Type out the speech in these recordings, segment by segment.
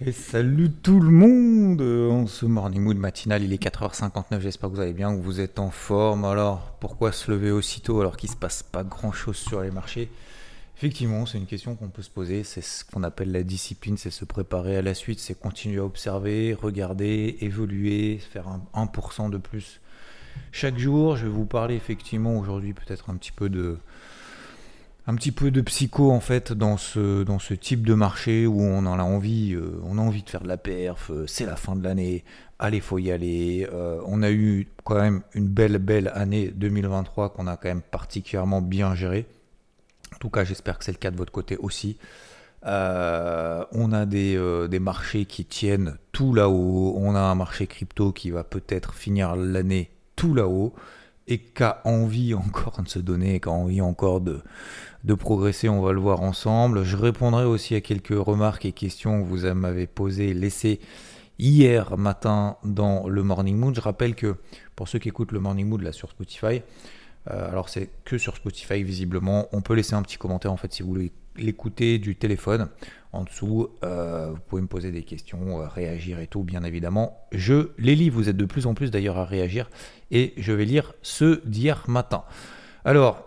Et salut tout le monde En ce morning mood matinal, il est 4h59, j'espère que vous allez bien, que vous êtes en forme. Alors, pourquoi se lever aussitôt alors qu'il ne se passe pas grand-chose sur les marchés? Effectivement, c'est une question qu'on peut se poser. C'est ce qu'on appelle la discipline, c'est se préparer à la suite, c'est continuer à observer, regarder, évoluer, faire un 1% de plus chaque jour. Je vais vous parler effectivement aujourd'hui peut-être un petit peu de un petit peu de psycho en fait dans ce, dans ce type de marché où on en a envie, euh, on a envie de faire de la perf, euh, c'est la fin de l'année, allez faut y aller. Euh, on a eu quand même une belle belle année 2023 qu'on a quand même particulièrement bien géré. En tout cas, j'espère que c'est le cas de votre côté aussi. On a des, marchés qui tiennent tout là-haut. On a un marché crypto qui va peut-être finir l'année tout là-haut et qui envie encore de se donner, qui a envie encore de, de progresser. On va le voir ensemble. Je répondrai aussi à quelques remarques et questions que vous m'avez posées, laissées hier matin dans le Morning Mood. Je rappelle que pour ceux qui écoutent le Morning Mood là sur Spotify, euh, alors c'est que sur Spotify visiblement. On peut laisser un petit commentaire en fait si vous voulez l'écouter du téléphone. En dessous, euh, vous pouvez me poser des questions, euh, réagir et tout, bien évidemment. Je les lis, vous êtes de plus en plus d'ailleurs à réagir, et je vais lire ceux d'hier matin. Alors,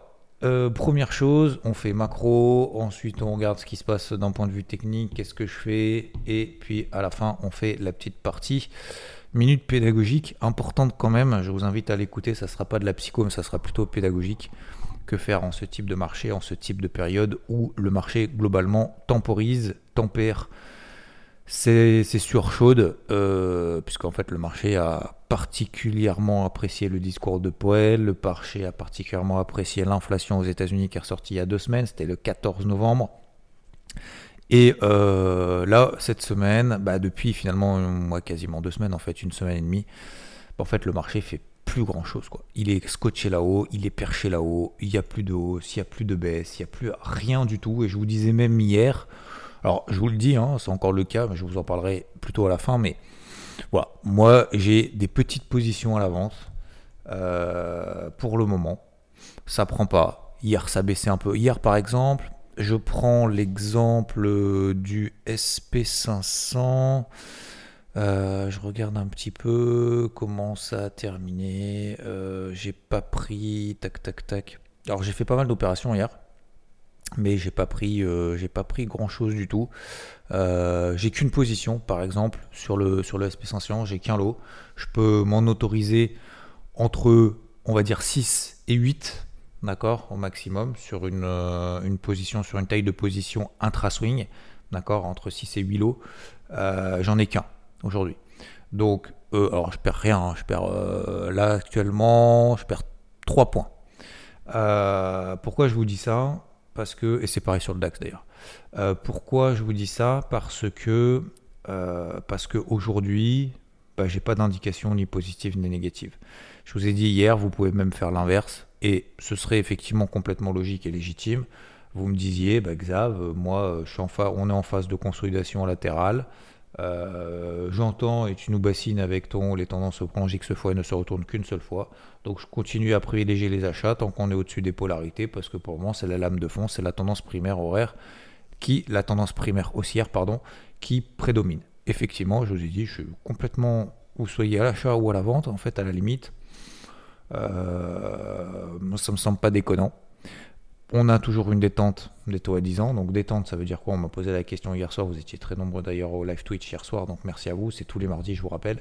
première chose, on fait macro, ensuite on regarde ce qui se passe d'un point de vue technique, qu'est-ce que je fais, et puis à la fin on fait la petite partie minute pédagogique importante quand même. Je vous invite à l'écouter. Ça sera pas de la psycho, mais ça sera plutôt pédagogique. Que faire en ce type de marché, en ce type de période où le marché globalement temporise, tempère c'est sur chaude, euh, puisqu'en fait le marché a particulièrement apprécié le discours de Powell, le marché a particulièrement apprécié l'inflation aux États-Unis qui est ressortie il y a deux semaines, c'était le 14 novembre. Et euh, là, cette semaine, bah, depuis finalement moi, quasiment deux semaines, en fait, une semaine et demie, bah, en fait, le marché fait plus grand chose. Quoi. Il est scotché là-haut, il est perché là-haut, il n'y a plus de hausse, il n'y a plus de baisse, il n'y a plus rien du tout. Et je vous disais même hier, alors je vous le dis, hein, c'est encore le cas, mais je vous en parlerai plutôt à la fin, mais voilà, moi j'ai des petites positions à l'avance euh, pour le moment. Ça prend pas. Hier, ça baissait un peu. Hier, par exemple, je prends l'exemple du SP500. Euh, je regarde un petit peu comment ça a terminé. Euh, j'ai pas pris. Tac, tac, tac. Alors j'ai fait pas mal d'opérations hier. Mais j'ai pas pris, euh, pas pris grand chose du tout. j'ai qu'une position, par exemple, sur le, sur le SP500, j'ai qu'un lot. Je peux m'en autoriser entre, on va dire, 6 et 8 d'accord, au maximum, sur une, une, position, sur une taille de position intra-swing, d'accord, entre 6 et 8 lots. J'en ai qu'un aujourd'hui. Donc, euh, alors je perds rien, hein. je perds là actuellement, je perds 3 points. pourquoi je vous dis ça? Parce que, et c'est pareil sur le DAX d'ailleurs. pourquoi je vous dis ça? Parce que, parce qu'aujourd'hui, bah, j'ai pas d'indication ni positive ni négative. Je vous ai dit hier, vous pouvez même faire l'inverse et ce serait effectivement complètement logique et légitime. Vous me disiez, bah, Xav, euh, moi, euh, je suis en on est en phase de consolidation latérale. Euh, j'entends et tu nous bassines avec ton les tendances au prolongent X fois et ne se retournent qu'une seule fois. Donc je continue à privilégier les achats tant qu'on est au-dessus des polarités parce que pour moi c'est la lame de fond, c'est la tendance primaire horaire qui, la tendance primaire haussière, pardon, qui prédomine. Effectivement, je vous ai dit, je suis complètement, vous soyez à l'achat ou à la vente, en fait, à la limite, euh, ça me semble pas déconnant. On a toujours une détente des taux à 10 ans. Donc détente, ça veut dire quoi? On m'a posé la question hier soir. Vous étiez très nombreux d'ailleurs au live Twitch hier soir. Donc merci à vous. C'est tous les mardis, je vous rappelle.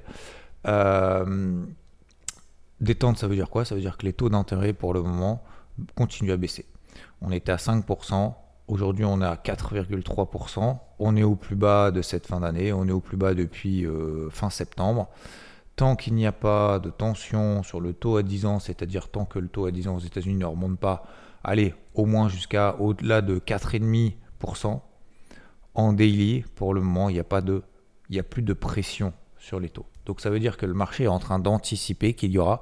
Euh, détente, ça veut dire quoi? Ça veut dire que les taux d'intérêt pour le moment continuent à baisser. On était à 5%. Aujourd'hui, on est à 4,3%. On est au plus bas de cette fin d'année. On est au plus bas depuis euh, fin septembre tant qu'il n'y a pas de tension sur le taux à 10 ans, c'est-à-dire tant que le taux à 10 ans aux États-Unis ne remonte pas, allez, au moins jusqu'à au-delà de 4,5%, en daily, pour le moment, il n'y a, pas de, il y a plus de pression sur les taux. Donc ça veut dire que le marché est en train d'anticiper qu'il y aura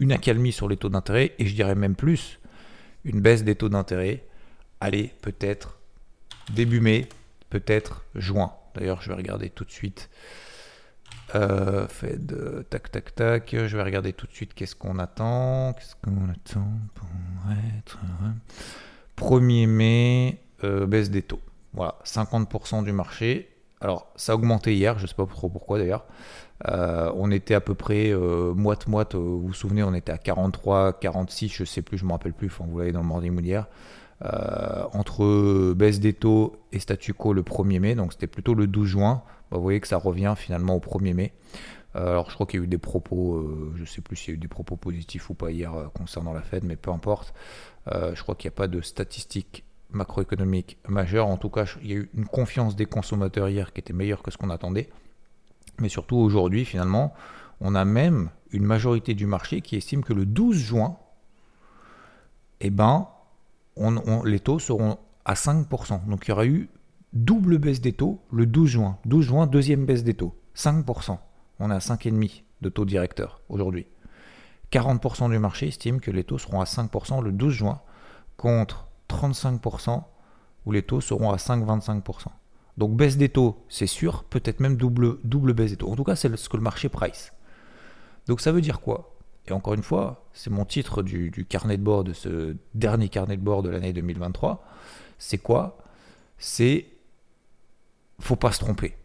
une accalmie sur les taux d'intérêt et je dirais même plus, une baisse des taux d'intérêt. Allez, peut-être début mai, peut-être juin. D'ailleurs, je vais regarder tout de suite. Euh, tac, tac, tac. Je vais regarder tout de suite qu'est-ce qu'on attend. Qu'est-ce qu'on attend pour être. 1er mai, euh, baisse des taux. Voilà, 50% du marché. Alors, ça a augmenté hier, je ne sais pas trop pourquoi d'ailleurs. Euh, on était à peu près moite-moite, vous vous souvenez, on était à 43, 46, je ne sais plus, je ne me rappelle plus, enfin, vous l'avez dans le morning mood. Euh, entre baisse des taux et statu quo le 1er mai, donc c'était plutôt le 12 juin. Bah, vous voyez que ça revient finalement au 1er mai. Euh, alors je crois qu'il y a eu des propos, euh, je ne sais plus s'il y a eu des propos positifs ou pas hier concernant la Fed, mais peu importe. je crois qu'il n'y a pas de statistiques macroéconomiques majeures. En tout cas, il y a eu une confiance des consommateurs hier qui était meilleure que ce qu'on attendait. Mais surtout aujourd'hui, finalement, on a même une majorité du marché qui estime que le 12 juin, eh ben, les taux seront à 5%. Donc il y aura eu double baisse des taux le 12 juin. 12 juin, deuxième baisse des taux. 5%. On est à 5,5% de taux directeur aujourd'hui. 40% du marché estime que les taux seront à 5% le 12 juin contre 35% où les taux seront à 5,25%. Donc baisse des taux, c'est sûr, peut-être même double, double baisse des taux. En tout cas, c'est ce que le marché price. Donc ça veut dire quoi? Et encore une fois, c'est mon titre du, carnet de bord, de ce dernier carnet de bord de l'année 2023. C'est quoi? C'est faut pas se tromper.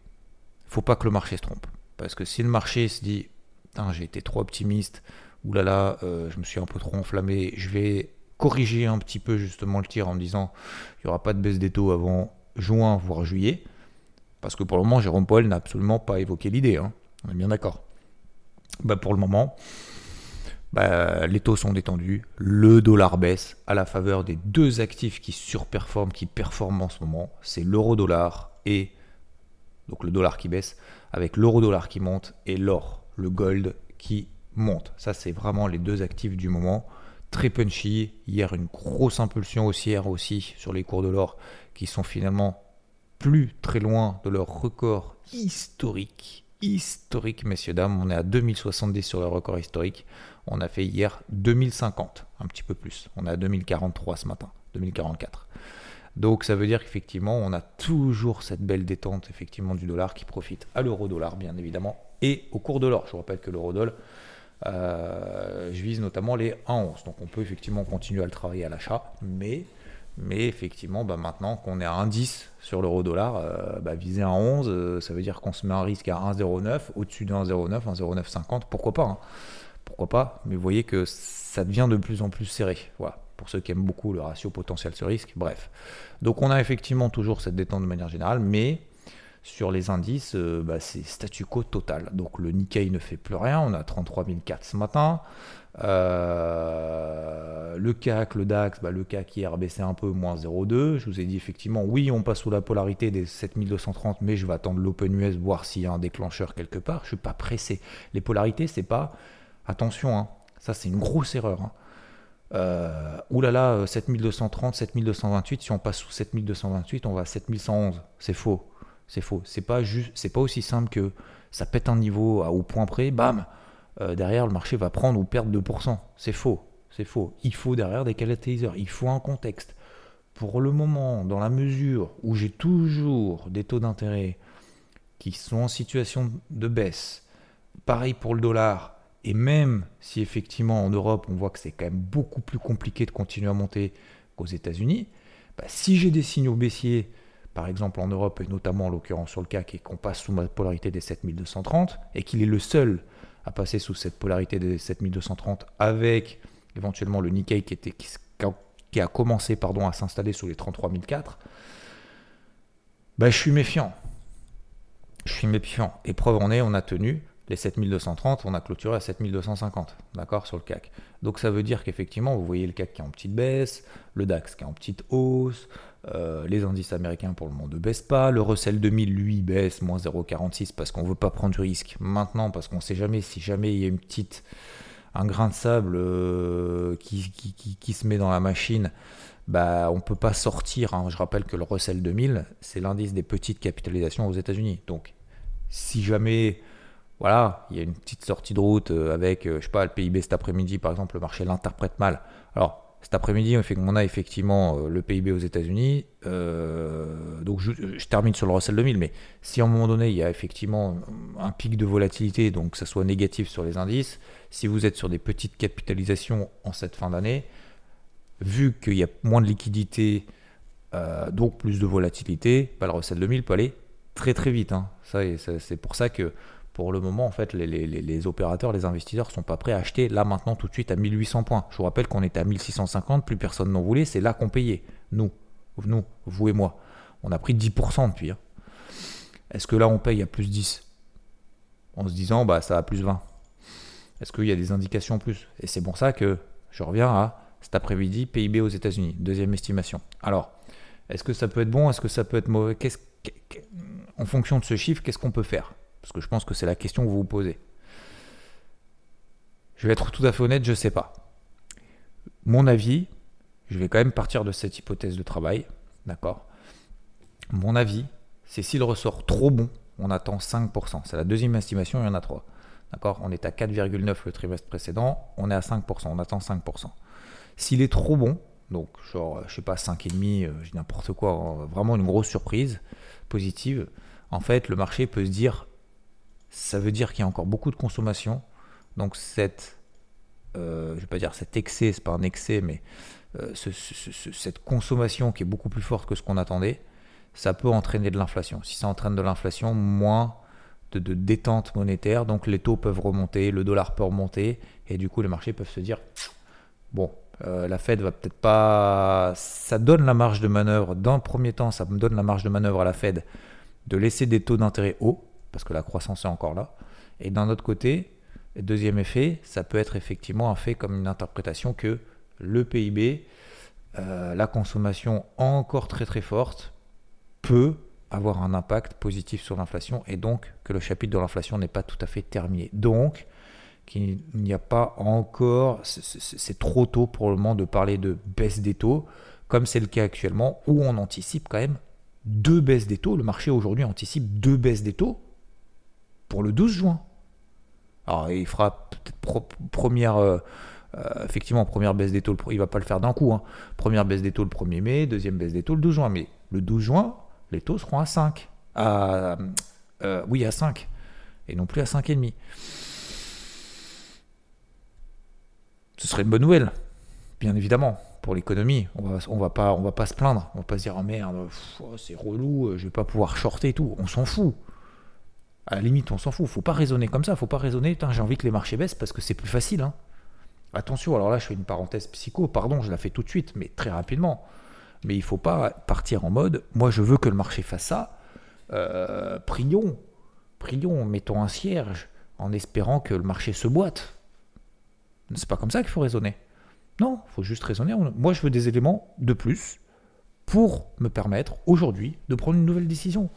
Faut pas que le marché se trompe. Parce que si le marché se dit j'ai été trop optimiste, ou là là, je me suis un peu trop enflammé, je vais corriger un petit peu justement le tir en me disant il n'y aura pas de baisse des taux avant juin, voire juillet. Parce que pour le moment, Jérôme Paul n'a absolument pas évoqué l'idée. Hein. On est bien d'accord. Bah pour le moment, bah, les taux sont détendus, le dollar baisse à la faveur des deux actifs qui surperforment, qui performent en ce moment, c'est l'euro-dollar et donc le dollar qui baisse avec l'euro-dollar qui monte et l'or, le gold qui monte. Ça c'est vraiment les deux actifs du moment. Très punchy. Hier une grosse impulsion haussière aussi sur les cours de l'or qui sont finalement plus très loin de leur record historique. Historique, messieurs, dames. On est à 2070 sur le record historique. On a fait hier 2050, un petit peu plus. On est à 2043 ce matin, 2044. Donc ça veut dire qu'effectivement, on a toujours cette belle détente effectivement du dollar qui profite à l'euro-dollar, bien évidemment, et au cours de l'or. Je vous rappelle que l'euro-dollar, euh, je vise notamment les 1,11. Donc on peut effectivement continuer à le travailler à l'achat, mais, effectivement, bah, maintenant qu'on est à 1,10 sur l'euro-dollar, euh, bah, viser un 11, euh, ça veut dire qu'on se met un risque à 1,09, au-dessus de 1,09, 1,0950, pourquoi pas hein pourquoi pas, mais vous voyez que ça devient de plus en plus serré. Voilà, pour ceux qui aiment beaucoup le ratio potentiel sur risque, bref. Donc on a effectivement toujours cette détente de manière générale, mais sur les indices, euh, bah, c'est statu quo total. Donc le Nikkei ne fait plus rien, on a 33 004 ce matin. Euh, le CAC, le DAX, bah, le CAC hier a baissé un peu, moins 0,2. Je vous ai dit effectivement, oui, on passe sous la polarité des 7230, mais je vais attendre l'Open US, voir s'il y a un déclencheur quelque part. Je ne suis pas pressé. Les polarités, c'est pas Attention, hein, ça c'est une grosse erreur. Hein. Euh, oulala, 7230, 7228, si on passe sous 7228, on va à 7111. C'est faux. C'est faux. C'est pas juste, c'est pas aussi simple que ça pète un niveau à, au point près, bam, euh, derrière le marché va prendre ou perdre 2%. C'est faux. C'est faux. Il faut derrière des catalyseurs, il faut un contexte. Pour le moment, dans la mesure où j'ai toujours des taux d'intérêt qui sont en situation de baisse, pareil pour le dollar, et même si effectivement en Europe, on voit que c'est quand même beaucoup plus compliqué de continuer à monter qu'aux États-Unis, bah, si j'ai des signaux baissiers, par exemple en Europe, et notamment en l'occurrence sur le CAC, et qu'on passe sous ma polarité des 7230, et qu'il est le seul à passer sous cette polarité des 7230 avec éventuellement le Nikkei qui, a commencé pardon, à s'installer sous les 33004, bah, je suis méfiant. Je suis méfiant. Et preuve en est, on a tenu les 7230, on a clôturé à 7250, d'accord, sur le CAC. Donc ça veut dire qu'effectivement, vous voyez le CAC qui est en petite baisse, le DAX qui est en petite hausse, euh, les indices américains pour le moment ne baissent pas, le Russell 2000 lui baisse, moins 0,46 parce qu'on ne veut pas prendre du risque maintenant, parce qu'on ne sait jamais si jamais il y a une petite, un grain de sable euh, qui, qui, se met dans la machine, bah, on ne peut pas sortir. hein. Je rappelle que le Russell 2000, c'est l'indice des petites capitalisations aux États-Unis. Donc, si jamais, voilà, il y a une petite sortie de route euh, avec, euh, je sais pas, le PIB cet après-midi, par exemple, le marché l'interprète mal. Alors, cet après-midi, on, a effectivement euh, le PIB aux États-Unis. Donc, je, termine sur le Russell 2000, mais si à un moment donné, il y a effectivement un pic de volatilité, donc que ça soit négatif sur les indices, si vous êtes sur des petites capitalisations en cette fin d'année, vu qu'il y a moins de liquidité, donc plus de volatilité, bah, le Russell 2000 peut aller très très vite. hein. Ça- c'est pour ça que pour le moment, en fait, les, opérateurs, les investisseurs sont pas prêts à acheter là maintenant tout de suite à 1800 points. Je vous rappelle qu'on était à 1650, plus personne n'en voulait, c'est là qu'on payait. Nous, nous, vous et moi. On a pris 10% depuis. hein. Est-ce que là on paye à plus 10 En se disant, bah ça va plus 20. Est-ce qu'il y a des indications plus? Et c'est pour ça que je reviens à cet après-midi, PIB aux États-Unis, deuxième estimation. Alors, est-ce que ça peut être bon? Est-ce que ça peut être mauvais? En fonction de ce chiffre, qu'est-ce qu'on peut faire? Parce que je pense que c'est la question que vous vous posez. Je vais être tout à fait honnête, je ne sais pas. Mon avis, je vais quand même partir de cette hypothèse de travail, d'accord? Mon avis, c'est s'il ressort trop bon, on attend 5%. C'est la deuxième estimation, il y en a trois. D'accord? On est à 4,9 le trimestre précédent, on est à 5%, on attend 5%. S'il est trop bon, donc genre, je sais pas, 5,5, euh, je dis n'importe quoi, hein, vraiment une grosse surprise positive, en fait, le marché peut se dire, ça veut dire qu'il y a encore beaucoup de consommation, donc cette, euh, je vais pas dire cet excès, c'est pas un excès, mais euh, ce- ce- ce- cette consommation qui est beaucoup plus forte que ce qu'on attendait, ça peut entraîner de l'inflation. Si ça entraîne de l'inflation, moins de, détente monétaire, donc les taux peuvent remonter, le dollar peut remonter, et du coup les marchés peuvent se dire, bon, euh, la Fed va peut-être pas... Ça donne la marge de manœuvre, d'un premier temps, ça donne la marge de manœuvre à la Fed de laisser des taux d'intérêt hauts, parce que la croissance est encore là, et d'un autre côté, deuxième effet, ça peut être effectivement un fait comme une interprétation que le PIB, euh, la consommation encore très très forte, peut avoir un impact positif sur l'inflation et donc que le chapitre de l'inflation n'est pas tout à fait terminé. Donc, qu'il n'y a pas encore, c'est- trop tôt pour le moment de parler de baisse des taux, comme c'est le cas actuellement, où on anticipe quand même deux baisses des taux. Le marché aujourd'hui anticipe deux baisses des taux pour le 12 juin. Alors, il fera peut-être première, euh, euh, effectivement, première baisse des taux, il va pas le faire d'un coup. hein. Première baisse des taux le 1er mai, deuxième baisse des taux le 12 juin. Mais le 12 juin, les taux seront à 5. À, euh, oui, à 5. Et non plus à 5,5. Ce serait une bonne nouvelle, bien évidemment, pour l'économie. On va, va pas, se plaindre. On va pas se dire, oh merde, oh, c'est relou, je vais pas pouvoir shorter et tout. On s'en fout. À la limite, on s'en fout. Faut pas raisonner comme ça. Faut pas raisonner, j'ai envie que les marchés baissent parce que c'est plus facile. hein. Attention, alors là, je fais une parenthèse psycho. Pardon, je la fais tout de suite, mais très rapidement. Mais il faut pas partir en mode, moi, je veux que le marché fasse ça. Euh, prions, prions, mettons un cierge en espérant que le marché se boite. C'est pas comme ça qu'il faut raisonner. Non, il faut juste raisonner. On- Moi, je veux des éléments de plus pour me permettre aujourd'hui de prendre une nouvelle décision,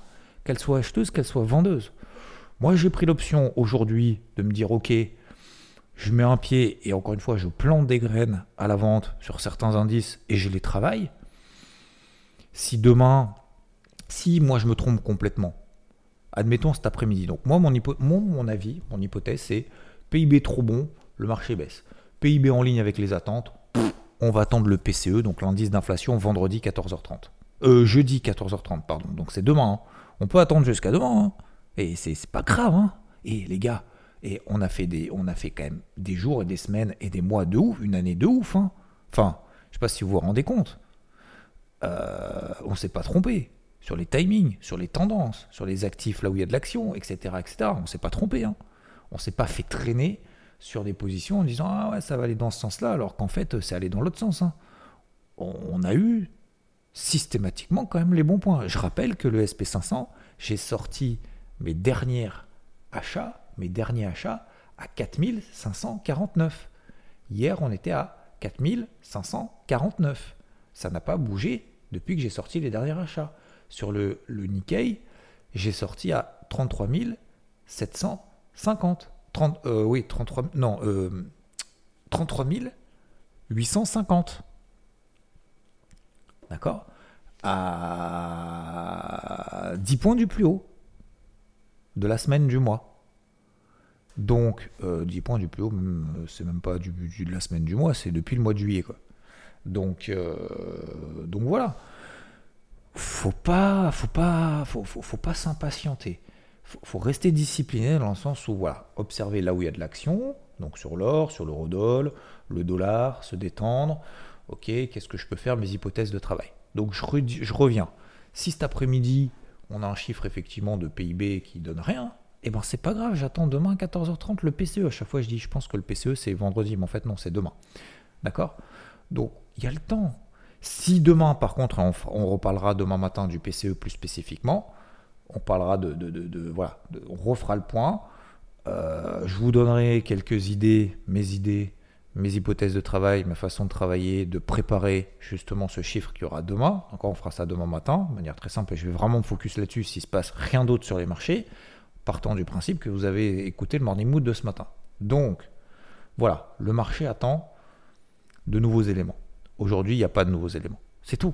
qu'elle soit acheteuse, qu'elle soit vendeuse. Moi, j'ai pris l'option aujourd'hui de me dire, ok, je mets un pied et encore une fois, je plante des graines à la vente sur certains indices et je les travaille. Si demain, si moi je me trompe complètement, admettons cet après-midi. Donc moi, mon, avis, mon hypothèse, c'est PIB trop bon, le marché baisse. PIB en ligne avec les attentes, on va attendre le PCE, donc l'indice d'inflation, vendredi 14h30. Euh, jeudi 14h30, pardon. Donc c'est demain. hein. On peut attendre jusqu'à demain. hein. Et c'est pas grave. Hein. Et les gars, et on a fait des, on a fait quand même des jours et des semaines et des mois de ouf, une année de ouf. hein. Enfin, je sais pas si vous vous rendez compte. Euh, on s'est pas trompé sur les timings, sur les tendances, sur les actifs là où il y a de l'action, etc., etc. On s'est pas trompé. Hein. On s'est pas fait traîner sur des positions en disant ah ouais ça va aller dans ce sens-là alors qu'en fait c'est allé dans l'autre sens. hein. On, on a eu systématiquement quand même les bons points. Je rappelle que le SP500, j'ai sorti mes derniers achats, mes derniers achats à 4549. Hier, on était à 4549. Ça n'a pas bougé depuis que j'ai sorti les derniers achats. Sur le, le Nikkei, j'ai sorti à 33 750. 30, euh, oui, 33, non, euh, 33 850. d'accord? À 10 points du plus haut de la semaine du mois. Donc, 10 euh, points du plus haut, c'est même pas du, du, de la semaine du mois, c'est depuis le mois de juillet. Quoi. Donc, euh, donc voilà. Faut pas, faut pas, faut, faut, pas s'impatienter. Faut, faut rester discipliné dans le sens où, voilà, observer là où il y a de l'action, donc sur l'or, sur l'eurodoll, le dollar, se détendre. Ok, qu'est-ce que je peux faire Mes hypothèses de travail? Donc je, je reviens. Si cet après-midi, on a un chiffre effectivement de PIB qui donne rien, eh ben c'est pas grave, j'attends demain à 14h30 le PCE. À chaque fois je dis je pense que le PCE c'est vendredi, mais en fait non, c'est demain. D'accord? Donc il y a le temps. Si demain par contre on, reparlera demain matin du PCE plus spécifiquement, on parlera de, de, voilà, on refera le point. Euh, je vous donnerai quelques idées, mes idées, mes hypothèses de travail, ma façon de travailler, de préparer justement ce chiffre qu'il y aura demain. Encore, on fera ça demain matin, de manière très simple, et je vais vraiment me focus là-dessus s'il ne se passe rien d'autre sur les marchés partant du principe que vous avez écouté le morning mood de ce matin. Donc, voilà, le marché attend de nouveaux éléments. Aujourd'hui, il n'y a pas de nouveaux éléments. C'est tout.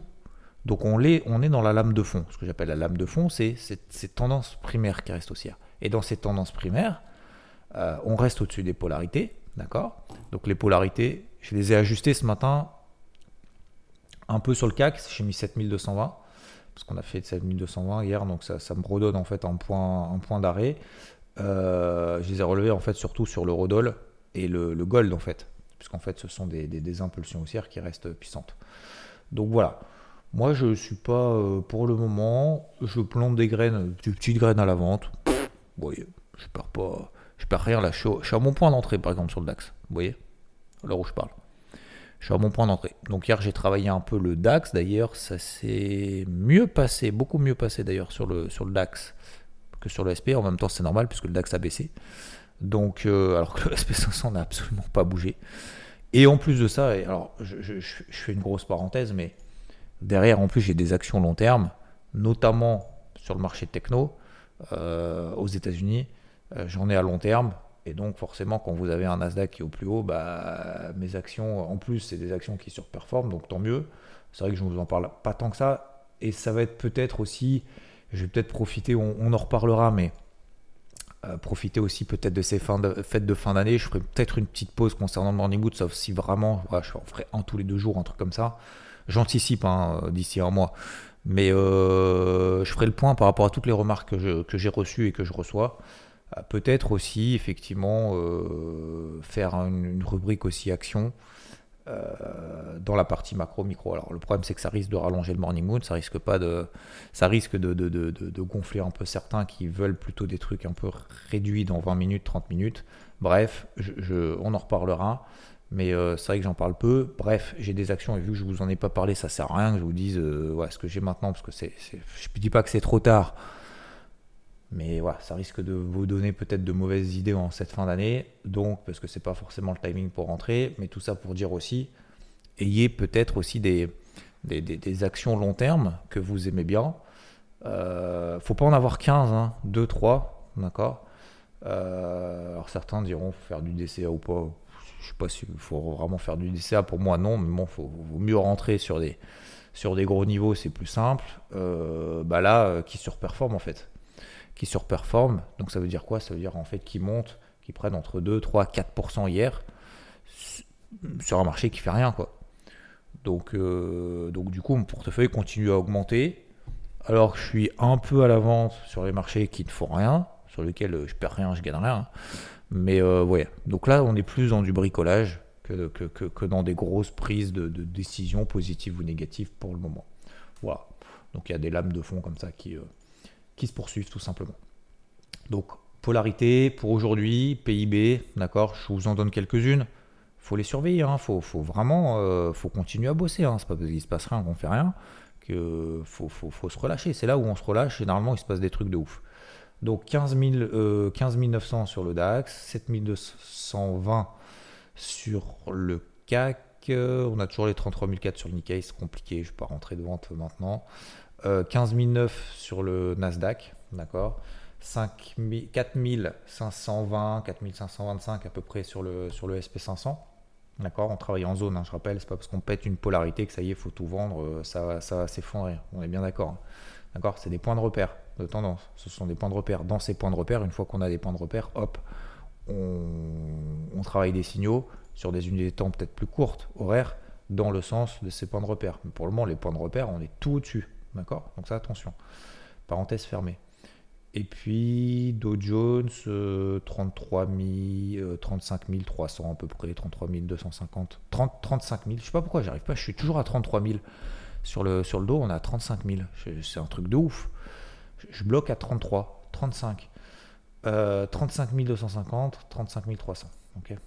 Donc on est, on est dans la lame de fond. Ce que j'appelle la lame de fond, c'est ces tendances primaires qui restent haussières. Et dans ces tendances primaires, euh, on reste au-dessus des polarités. D'accord Donc les polarités, je les ai ajustées ce matin un peu sur le CAC. J'ai mis 7220 parce qu'on a fait 7220 hier, donc ça, me redonne en fait un point, d'arrêt. Euh, je les ai relevés en fait surtout sur le Rodol et le, Gold en fait, puisqu'en fait ce sont des, impulsions haussières qui restent puissantes. Donc voilà. Moi, je ne suis pas, euh, pour le moment, je plante des graines, des petites graines à la vente. Vous voyez, je perds pas, je perds rien là. Je suis, à mon point d'entrée, par exemple, sur le DAX. Vous voyez, à l'heure où je parle. Je suis à mon point d'entrée. Donc hier, j'ai travaillé un peu le DAX. D'ailleurs, ça s'est mieux passé, beaucoup mieux passé d'ailleurs sur le, sur le DAX que sur le SP. En même temps, c'est normal puisque le DAX a baissé. Donc, euh, alors que le SP500 n'a absolument pas bougé. Et en plus de ça, alors je, fais une grosse parenthèse, mais derrière, en plus, j'ai des actions long terme, notamment sur le marché techno euh, aux États-Unis. Euh, j'en ai à long terme. Et donc forcément, quand vous avez un Nasdaq qui est au plus haut, bah, mes actions, en plus, c'est des actions qui surperforment, donc tant mieux. C'est vrai que je ne vous en parle pas tant que ça. Et ça va être peut-être aussi, je vais peut-être profiter, on, en reparlera, mais euh, profiter aussi peut-être de ces fêtes de fin d'année. Je ferai peut-être une petite pause concernant le Morning sauf si vraiment, je ferai un tous les deux jours, un truc comme ça. J'anticipe hein, d'ici un mois. Mais euh, je ferai le point par rapport à toutes les remarques que j'ai reçues et que je reçois. Euh, peut-être aussi, effectivement, euh, faire une, rubrique aussi action euh, dans la partie macro-micro. Alors le problème c'est que ça risque de rallonger le morning moon, ça risque pas de, ça risque de, gonfler un peu certains qui veulent plutôt des trucs un peu réduits dans 20 minutes, 30 minutes. Bref, on en reparlera. Mais c'est vrai que j'en parle peu. Bref, j'ai des actions et vu que je vous en ai pas parlé, ça sert à rien que je vous dise ce que j'ai maintenant parce que c'est, je ne dis pas que c'est trop tard mais voilà, ça risque de vous donner peut-être de mauvaises idées en cette fin d'année. Donc, parce que c'est pas forcément le timing pour rentrer. Mais tout ça pour dire aussi, ayez peut-être aussi des, des, actions long terme que vous aimez bien. Euh, faut pas en avoir 15, hein, 2, 3, d'accord euh, Alors certains diront faut faire du DCA ou pas. Je sais pas s'il faut vraiment faire du DCA. Pour moi, non. Mais bon, il vaut mieux rentrer sur des, sur des gros niveaux, c'est plus simple. Euh, bah là, euh, qui surperforme en fait qui surperforment. Donc ça veut dire quoi? Ça veut dire en fait qu'ils montent, qu'ils prennent entre 2, 3, 4% hier sur un marché qui fait rien quoi. Donc, euh, donc du coup mon portefeuille continue à augmenter alors que je suis un peu à la vente sur les marchés qui ne font rien, sur lesquels je perds rien, je gagne rien. Mais euh, donc là on est plus dans du bricolage que, dans des grosses prises de, de, décisions positives ou négatives pour le moment. Voilà. Donc il y a des lames de fond comme ça qui, euh, qui se poursuivent tout simplement. Donc polarité pour aujourd'hui, PIB, d'accord, je vous en donne quelques-unes. faut les surveiller, hein, faut, faut, vraiment euh, faut continuer à bosser. Hein. C'est pas parce qu'il se passe rien qu'on fait rien que faut, faut, se relâcher. C'est là où on se relâche, généralement il se passe des trucs de ouf. Donc 15, 000, 15 900 sur le DAX, 7220 sur le CAC. On a toujours les 33 400 sur le Nikkei, c'est compliqué, je ne vais pas rentrer de vente maintenant. 15 euh, 009 sur le Nasdaq, d'accord 4520, 4525 à peu près sur le, sur le SP500. D'accord On travaille en zone, hein, je rappelle, c'est pas parce qu'on pète une polarité que ça y est, il faut tout vendre, euh, ça, ça va s'effondrer. On est bien d'accord. Hein. D'accord C'est des points de repère de tendance. Ce sont des points de repère. Dans ces points de repère, une fois qu'on a des points de repère, hop, on, travaille des signaux sur des unités de temps peut-être plus courtes, horaires, dans le sens de ces points de repère. Mais pour le moment, les points de repère, on est tout au-dessus. D'accord? Donc ça, attention. Parenthèse fermée. Et puis Dow Jones, 33 000, 35 300 à peu près, 33 250, 30, 35 000. Je sais pas pourquoi j'arrive pas, je suis toujours à 33 000. Sur le, sur le dos, on a 35 000. C'est un truc de ouf. Je bloque à 33, 35. 35 250, 35 300.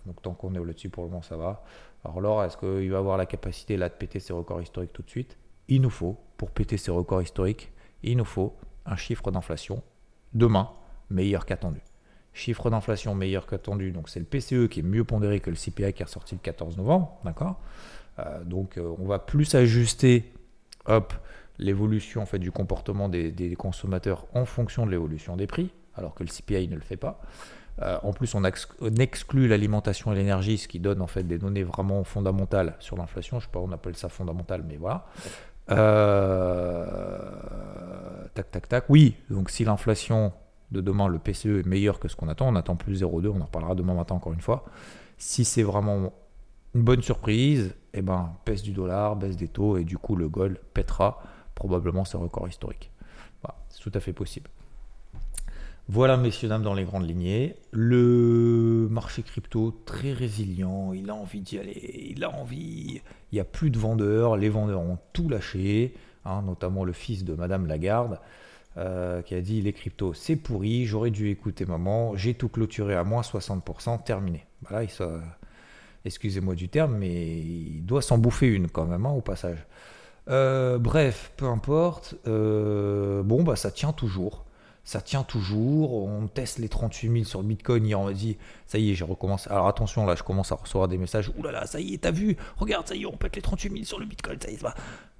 Donc tant qu'on est au-dessus pour le moment, ça va. Alors l'or, est-ce qu'il va avoir la capacité là de péter ses records historiques tout de suite? Il nous faut, pour péter ses records historiques, il nous faut un chiffre d'inflation demain meilleur qu'attendu. Chiffre d'inflation meilleur qu'attendu, donc c'est le PCE qui est mieux pondéré que le CPI qui est ressorti le 14 novembre, euh, Donc euh, on va plus ajuster, hop, l'évolution du comportement des, consommateurs en fonction de l'évolution des prix, alors que le CPI ne le fait pas. Euh, en plus, on, exclut l'alimentation et l'énergie, ce qui donne en fait des données vraiment fondamentales sur l'inflation. Je sais pas, on appelle ça fondamental, mais voilà. Euh, tac, tac, tac. Oui, donc si l'inflation de demain, le PCE est meilleur que ce qu'on attend, on attend plus 0,2, on en reparlera demain matin encore une fois. Si c'est vraiment une bonne surprise, eh ben, baisse du dollar, baisse des taux, et du coup le gold pètera probablement ses records historiques. c'est tout à fait possible. Voilà, messieurs, dames, dans les grandes lignées. Le marché crypto, très résilient, il a envie d'y aller, il a envie. Il n'y a plus de vendeurs, les vendeurs ont tout lâché, hein, notamment le fils de Madame Lagarde, euh, qui a dit les cryptos, c'est pourri, j'aurais dû écouter maman, j'ai tout clôturé à moins 60%, terminé. Voilà, il excusez-moi du terme, mais il doit s'en bouffer une quand même, hein, au passage. Euh, bref, peu importe. Euh, bon, bah ça tient toujours ça tient toujours. On teste les 38 000 sur le Bitcoin. Hier, on m'a dit, ça y est, j'ai recommencé. Alors attention, là, je commence à recevoir des messages. Ouh là ça y est, t'as vu Regarde, ça y est, on pète les 38 000 sur le Bitcoin. Ça y est, va.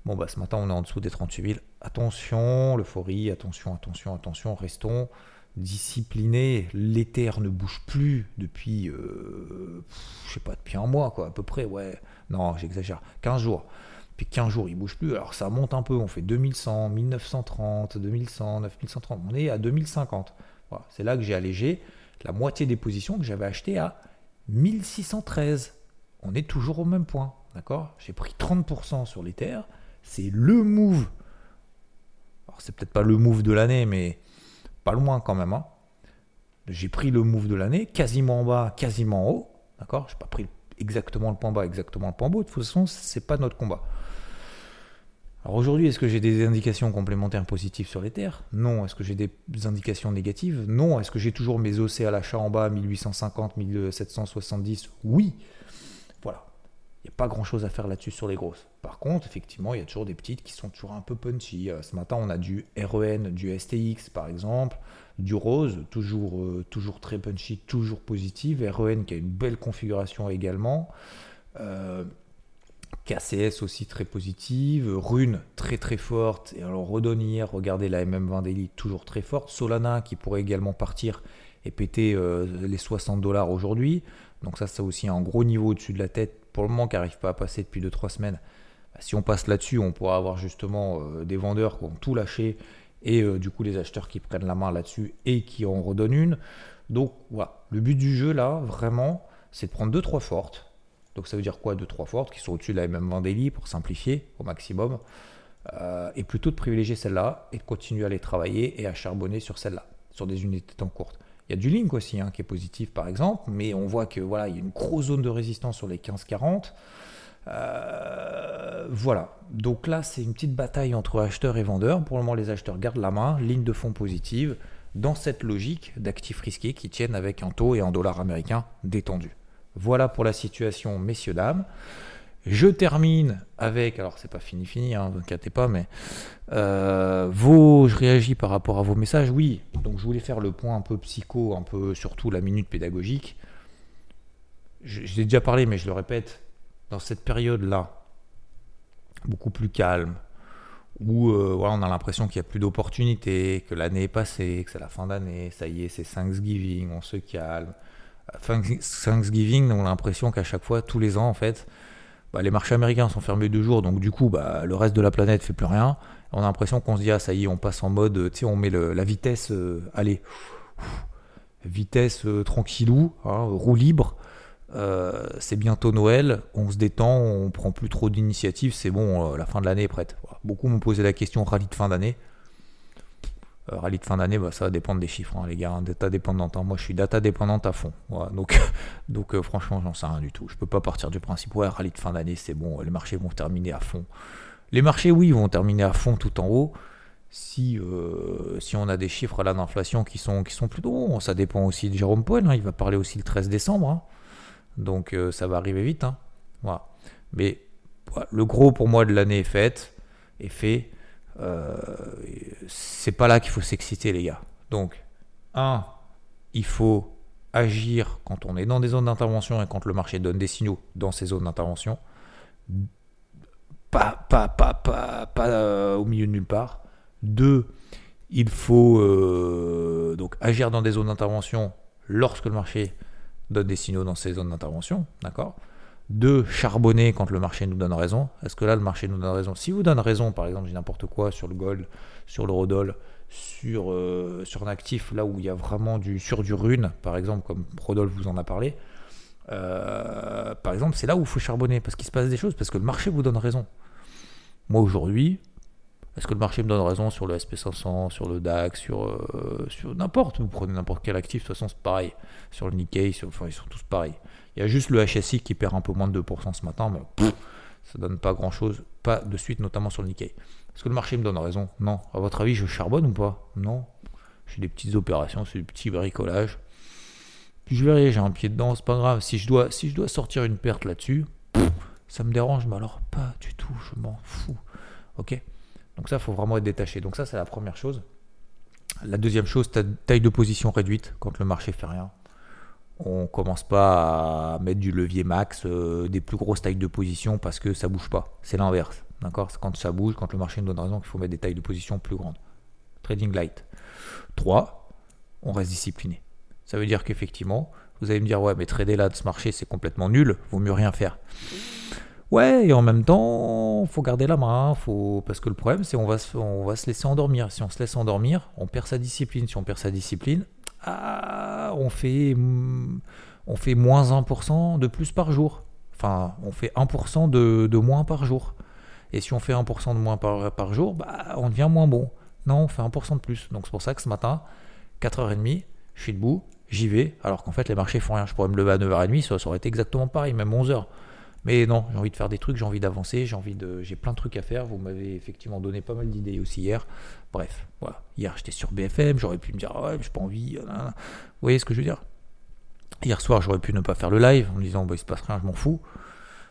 Bon, bah ce matin, on est en dessous des 38 000. Attention, l'euphorie, attention, attention, attention. Restons disciplinés. L'Ether ne bouge plus depuis, euh, je sais pas, depuis un mois, quoi, à peu près. Ouais, non, j'exagère. 15 jours. Puis 15 jours, il bouge plus. Alors ça monte un peu, on fait 2100, 1930, 2100, 9130. On est à 2050. Voilà. C'est là que j'ai allégé la moitié des positions que j'avais achetées à 1613. On est toujours au même point. D'accord? J'ai pris 30% sur l'Ether. C'est le move. Alors c'est peut-être pas le move de l'année, mais pas loin quand même. Hein. J'ai pris le move de l'année, quasiment en bas, quasiment en haut. D'accord? Je n'ai pas pris exactement le point bas, exactement le point haut. De toute façon, c'est pas notre combat. Alors aujourd'hui, est-ce que j'ai des indications complémentaires positives sur les terres? Non. Est-ce que j'ai des indications négatives? Non. Est-ce que j'ai toujours mes OC à l'achat en bas, 1850, 1770 Oui. Voilà. Il n'y a pas grand-chose à faire là-dessus sur les grosses. Par contre, effectivement, il y a toujours des petites qui sont toujours un peu punchy. Euh, ce matin, on a du REN, du STX par exemple, du rose, toujours, euh, toujours très punchy, toujours positive. REN qui a une belle configuration également. Euh, KCS aussi très positive, Rune très très forte, et alors redonne hier, regardez la MM20 Daily toujours très forte, Solana qui pourrait également partir et péter euh, les 60 dollars aujourd'hui, donc ça c'est aussi un gros niveau au-dessus de la tête, pour le moment qui n'arrive pas à passer depuis 2-3 semaines, bah, si on passe là-dessus on pourra avoir justement des vendeurs qui ont tout lâché, et euh, du coup les acheteurs qui prennent la main là-dessus et qui en redonnent une, donc voilà, le but du jeu là vraiment c'est de prendre 2-3 fortes, donc ça veut dire quoi 2-3 fortes qui sont au-dessus de la MM20 daily pour simplifier au maximum. Euh, et plutôt de privilégier celle-là et de continuer à les travailler et à charbonner sur celle-là, sur des unités de temps courtes. Il y a du Link aussi hein, qui est positif par exemple, mais on voit que voilà, il y a une grosse zone de résistance sur les 15-40. Euh, voilà. Donc là, c'est une petite bataille entre acheteurs et vendeurs. Pour le moment, les acheteurs gardent la main, ligne de fonds positive, dans cette logique d'actifs risqués qui tiennent avec un taux et un dollar américain détendu. Voilà pour la situation, messieurs, dames. Je termine avec, alors c'est pas fini fini, hein, ne vous inquiétez pas, mais euh, vos, je réagis par rapport à vos messages. Oui, donc je voulais faire le point un peu psycho, un peu surtout la minute pédagogique. J'ai déjà parlé, mais je le répète, dans cette période-là, beaucoup plus calme, où euh, voilà, on a l'impression qu'il n'y a plus d'opportunités, que l'année est passée, que c'est la fin d'année, ça y est, c'est Thanksgiving, on se calme, Thanksgiving, on a l'impression qu'à chaque fois, tous les ans, en fait, bah, les marchés américains sont fermés deux jours, donc du coup, bah, le reste de la planète fait plus rien. On a l'impression qu'on se dit, ah ça y est, on passe en mode, tu sais, on met la vitesse, euh, allez, vitesse euh, tranquillou, hein, roue libre. Euh, c'est bientôt Noël, on se détend, on prend plus trop d'initiatives, c'est bon, la fin de l'année est prête. Beaucoup m'ont posé la question rallye de fin d'année. rallye de fin d'année, bah, ça va dépendre des chiffres, hein, les gars, hein, data dépendante. Moi, je suis data dépendante à fond. donc, donc franchement, j'en sais rien du tout. Je peux pas partir du principe, ouais, rallye de fin d'année, c'est bon, les marchés vont terminer à fond. Les marchés, oui, vont terminer à fond tout en haut. Si, euh, si on a des chiffres là d'inflation qui sont, qui sont bons, ça dépend aussi de Jérôme Powell. Hein. il va parler aussi le 13 décembre. Hein. Donc euh, ça va arriver vite. Hein. Mais le gros pour moi de l'année est fait. Euh, c'est pas là qu'il faut s'exciter, les gars. Donc, un, il faut agir quand on est dans des zones d'intervention et quand le marché donne des signaux dans ces zones d'intervention pas, euh, au milieu de nulle part. Deux, il faut donc agir dans des zones d'intervention lorsque le marché donne des signaux dans ces zones d'intervention, d'accord? Deux, charbonner quand le marché nous donne raison. Est-ce que là, le marché nous donne raison? Si vous donne raison, par exemple, j'ai n'importe quoi sur le gold, sur l'eurodoll, sur, euh, sur un actif là où il y a vraiment du sur du rune, par exemple, comme Rodolphe vous en a parlé, par exemple, c'est là où il faut charbonner parce qu'il se passe des choses, parce que le marché vous donne raison. Moi aujourd'hui, est-ce que le marché me donne raison sur le SP500, sur le DAX, sur, euh, sur n'importe Vous prenez n'importe quel actif, de toute façon c'est pareil. Sur le Nikkei, enfin, ils sont tous pareils. Il y a juste le HSI qui perd un peu moins de 2% ce matin, mais ça donne pas grand-chose, pas de suite, notamment sur le Nikkei. Est-ce que le marché me donne raison? Non. À votre avis, je charbonne ou pas? Non. J'ai des petites opérations, c'est du petit bricolage. Puis je verrai, j'ai un pied dedans, c'est pas grave. Si je dois, si je dois sortir une perte là-dessus, ça me dérange, mais alors pas du tout, je m'en fous. Ok? Donc ça, il faut vraiment être détaché. Donc ça, c'est la première chose. La deuxième chose, taille de position réduite quand le marché fait rien. On commence pas à mettre du levier max, euh, des plus grosses tailles de position parce que ça bouge pas. C'est l'inverse. D'accord? Quand ça bouge, quand le marché nous donne raison, qu'il faut mettre des tailles de position plus grandes. Trading light. 3. On reste discipliné. Ça veut dire qu'effectivement, vous allez me dire, ouais, mais trader là de ce marché, c'est complètement nul, vaut mieux rien faire. Ouais, et en même temps, faut garder la main, faut... parce que le problème, c'est on va, se... on va se laisser endormir. Si on se laisse endormir, on perd sa discipline. Si on perd sa discipline, ah, on, fait... on fait moins 1% de plus par jour. Enfin, on fait 1% de... de, moins par jour. Et si on fait 1% de moins par, par jour, bah, on devient moins bon. Non, on fait 1% de plus. Donc c'est pour ça que ce matin, 4h30, je suis debout, j'y vais, alors qu'en fait les marchés font rien. Je pourrais me lever à 9h30, ça, ça aurait été exactement pareil, même 11h. Mais non, j'ai envie de faire des trucs, j'ai envie d'avancer, j'ai envie de, j'ai plein de trucs à faire. Vous m'avez effectivement donné pas mal d'idées aussi hier. Bref, voilà. Hier j'étais sur BFM, j'aurais pu me dire ah ouais, j'ai pas envie. Vous voyez ce que je veux dire? Hier soir j'aurais pu ne pas faire le live en me disant bah il se passe rien, je m'en fous.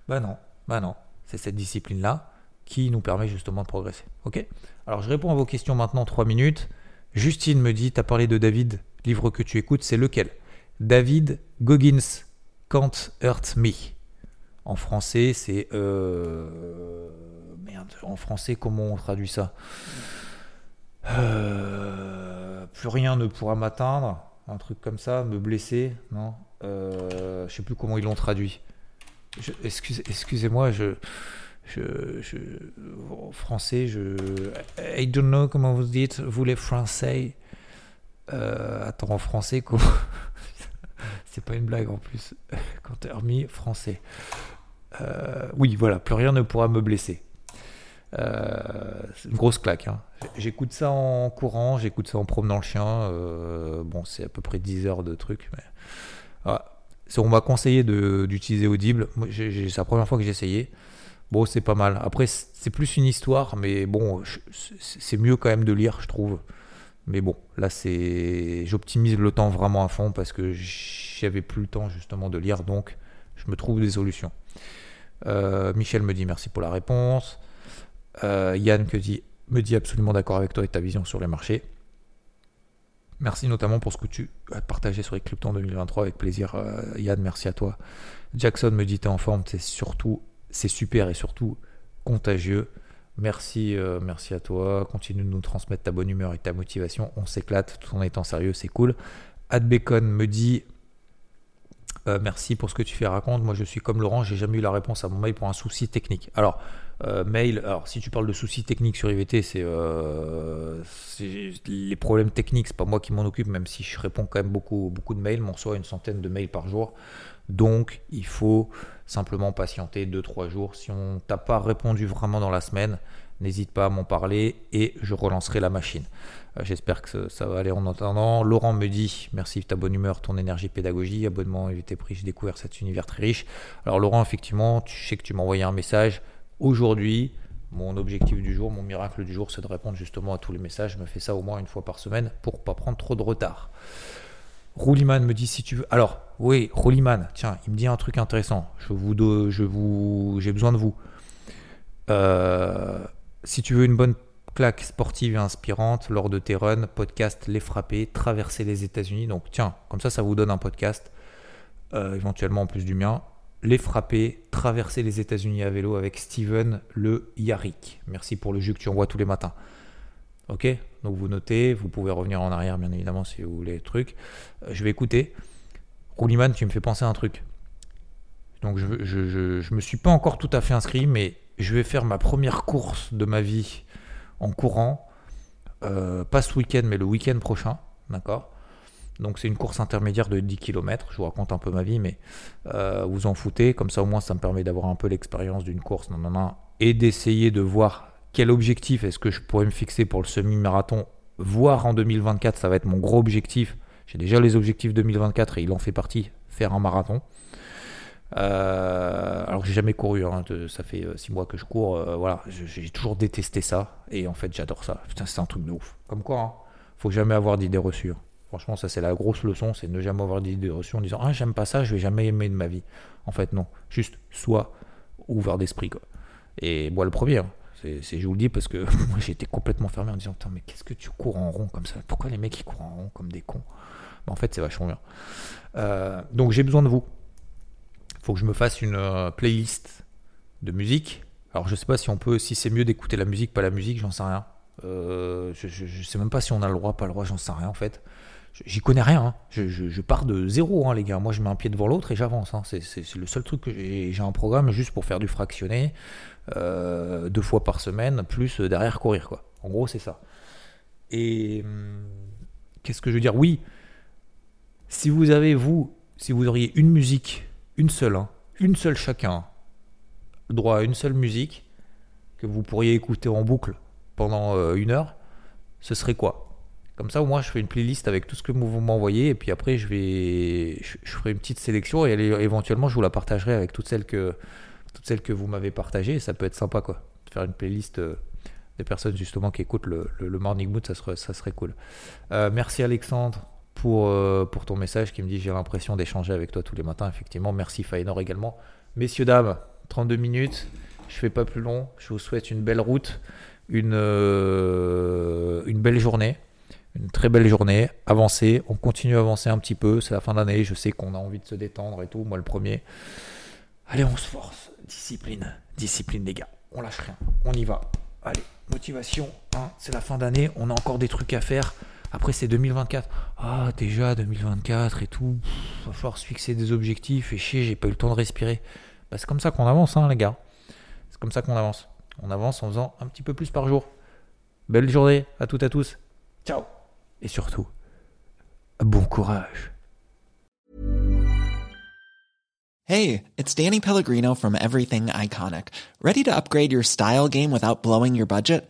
Bah non, bah non. C'est cette discipline là qui nous permet justement de progresser. Ok? Alors je réponds à vos questions maintenant 3 minutes. Justine me dit, t'as parlé de David, livre que tu écoutes, c'est lequel? David Goggins, Can't Hurt Me. En français, c'est. Euh... Merde, en français, comment on traduit ça? Euh, Plus rien ne pourra m'atteindre. Un truc comme ça, me blesser, non? Euh... Je sais plus comment ils l'ont traduit. Excusez-moi, je, je, en français, je. I don't know comment vous dites, vous les Français. Euh, attends, en français, comment? C'est pas une blague en plus. Quand t'es remis français. Euh, oui, voilà, plus rien ne pourra me blesser. Euh, c'est une grosse claque. Hein. J'écoute ça en courant, j'écoute ça en promenant le chien. Euh, bon, c'est à peu près 10 heures de truc. Mais... On m'a conseillé d'utiliser Audible. C'est la première fois que j'ai essayé. Bon, c'est pas mal. Après, c'est plus une histoire, mais bon, c'est mieux quand même de lire, je trouve. Mais bon, là, j'optimise le temps vraiment à fond parce que j'avais plus le temps justement de lire, donc je me trouve des solutions. Euh, Michel me dit merci pour la réponse. Euh, Yann que dit, me dit absolument d'accord avec toi et ta vision sur les marchés. Merci notamment pour ce que tu as partagé sur les en 2023 avec plaisir. Euh, Yann, merci à toi. Jackson me dit t'es en forme, c'est surtout, c'est super et surtout contagieux. Merci, merci à toi. Continue de nous transmettre ta bonne humeur et ta motivation. On s'éclate tout en étant sérieux, c'est cool. Adbacon me dit Euh, merci pour ce que tu fais raconte. Moi, je suis comme Laurent, j'ai jamais eu la réponse à mon mail pour un souci technique. Alors, euh, mail, alors si tu parles de soucis techniques sur IVT, c'est euh, les problèmes techniques, c'est pas moi qui m'en occupe, même si je réponds quand même beaucoup, beaucoup de mails, on reçoit une centaine de mails par jour. Donc, il faut simplement patienter 2-3 jours. Si on t'a pas répondu vraiment dans la semaine, n'hésite pas à m'en parler et je relancerai la machine. Euh, j'espère que ça va aller en attendant. Laurent me dit merci de ta bonne humeur, ton énergie pédagogie, abonnement été pris, j'ai découvert cet univers très riche. Alors Laurent, effectivement, tu sais que tu m'as envoyé un message. Aujourd'hui, mon objectif du jour, mon miracle du jour, c'est de répondre justement à tous les messages. Je me fais ça au moins une fois par semaine pour pas prendre trop de retard. Rouliman me dit si tu veux. Alors, oui, Rouliman, tiens, il me dit un truc intéressant. Je vous, je vous, j'ai besoin de vous. Euh, si tu veux une bonne claque sportive et inspirante lors de tes runs, podcast Les Frappés, traverser les États-Unis. Donc, tiens, comme ça, ça vous donne un podcast, euh, éventuellement en plus du mien. Les Frappés, traverser les États-Unis à vélo avec Steven Le Yarrick. Merci pour le jus que tu envoies tous les matins. Ok Donc vous notez, vous pouvez revenir en arrière bien évidemment si vous voulez le truc. Euh, je vais écouter. Rouliman, tu me fais penser à un truc. Donc je, je, me suis pas encore tout à fait inscrit, mais je vais faire ma première course de ma vie en courant. Euh, pas ce week-end, mais le week-end prochain. D'accord? Donc c'est une course intermédiaire de 10 km, je vous raconte un peu ma vie, mais euh, vous en foutez, comme ça au moins ça me permet d'avoir un peu l'expérience d'une course et d'essayer de voir quel objectif est-ce que je pourrais me fixer pour le semi-marathon, voire en 2024, ça va être mon gros objectif. J'ai déjà les objectifs 2024 et il en fait partie, faire un marathon. Euh, alors que j'ai jamais couru, hein, ça fait 6 euh, mois que je cours, euh, voilà, j'ai toujours détesté ça et en fait j'adore ça. Putain, c'est un truc de ouf. Comme quoi, hein, faut jamais avoir d'idées reçues. Hein. Franchement, ça c'est la grosse leçon, c'est ne jamais avoir d'idées reçues en disant ah j'aime pas ça, je vais jamais aimer de ma vie. En fait non, juste sois ouvert d'esprit. Et moi le premier, hein. c'est, je vous le dis parce que moi j'étais complètement fermé en disant mais qu'est-ce que tu cours en rond comme ça? Pourquoi les mecs ils courent en rond comme des cons? En fait c'est vachement bien. Euh, donc j'ai besoin de vous. Faut que je me fasse une euh, playlist de musique. Alors je sais pas si on peut, si c'est mieux d'écouter la musique, pas la musique, j'en sais rien. Euh, je, je, sais même pas si on a le droit, pas le droit, j'en sais rien en fait. J'y connais rien. Hein. Je, pars de zéro, hein, les gars. Moi, je mets un pied devant l'autre et j'avance. Hein. C'est le seul truc que j'ai. J'ai un programme juste pour faire du fractionné deux fois par semaine, plus derrière courir. Quoi. En gros, c'est ça. Et hum, qu'est-ce que je veux dire? Oui, si vous avez, vous, si vous auriez une musique, une seule, une seule chacun, droit à une seule musique, que vous pourriez écouter en boucle pendant euh, une heure, ce serait quoi? Comme ça, au moins, je fais une playlist avec tout ce que vous m'envoyez. Et puis après, je vais, je, ferai une petite sélection et éventuellement, je vous la partagerai avec toutes celles que, vous m'avez partagées. ça peut être sympa, quoi. Faire une playlist euh, des personnes justement qui écoutent le, Morning Mood, ça serait, ça serait cool. Euh, merci Alexandre pour, euh, pour ton message qui me dit j'ai l'impression d'échanger avec toi tous les matins. Effectivement, merci Fainor également. Messieurs, dames, 32 minutes. Je fais pas plus long. Je vous souhaite une belle route, une, une belle journée une très belle journée, avancer, on continue à avancer un petit peu, c'est la fin d'année, je sais qu'on a envie de se détendre et tout, moi le premier. Allez, on se force, discipline, discipline les gars, on lâche rien, on y va. Allez, motivation, hein, c'est la fin d'année, on a encore des trucs à faire. Après c'est 2024. Ah déjà 2024 et tout. Va falloir se fixer des objectifs et chier, j'ai pas eu le temps de respirer. Bah, c'est comme ça qu'on avance hein, les gars. C'est comme ça qu'on avance. On avance en faisant un petit peu plus par jour. Belle journée à toutes et à tous. Ciao et surtout, bon courage. Hey, it's Danny Pellegrino from Everything Iconic. Ready to upgrade your style game without blowing your budget?